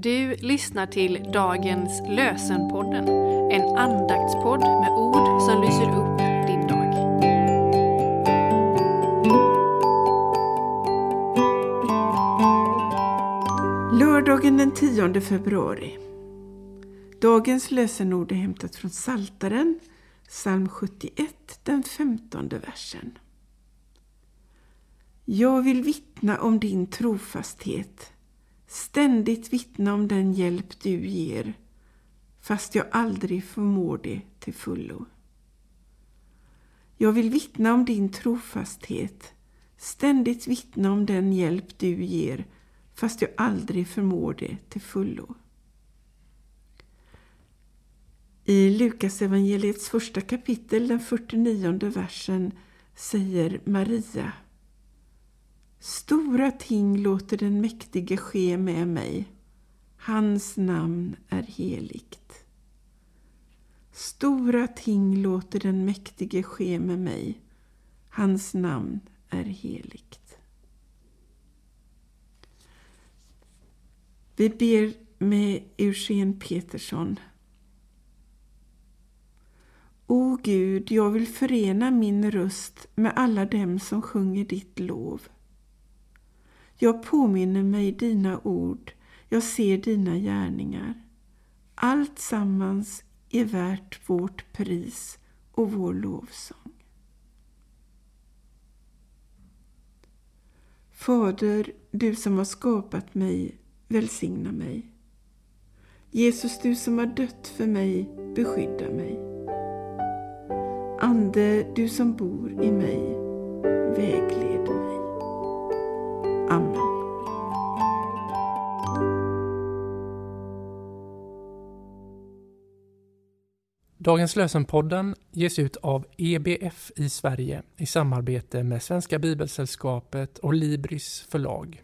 Du lyssnar till dagens lösenpodden, en andaktspodd med ord som lyser upp din dag. Lördagen den 10 februari. Dagens lösenord är hämtat från Saltaren, psalm 71, den 15 versen. Jag vill vittna om din trofasthet, ständigt vittna om den hjälp du ger, fast jag aldrig förmår det till fullo. Jag vill vittna om din trofasthet, ständigt vittna om den hjälp du ger, fast jag aldrig förmår det till fullo. I Lukas evangeliets första kapitel, den 49 versen, säger Maria Stora ting låter den mäktige ske med mig. Hans namn är heligt. Stora ting låter den mäktige ske med mig. Hans namn är heligt. Vi ber med Eugen Petersson. O Gud, jag vill förena min röst med alla dem som sjunger ditt lov. Jag påminner mig dina ord, jag ser dina gärningar. Allt sammans är värt vårt pris och vår lovsång. Fader, du som har skapat mig, välsigna mig. Jesus, du som har dött för mig, beskydda mig. Ande, du som bor i mig, vägled mig. Amen. Dagens lösenpodden ges ut av EBF i Sverige i samarbete med Svenska Bibelsällskapet och Libris förlag.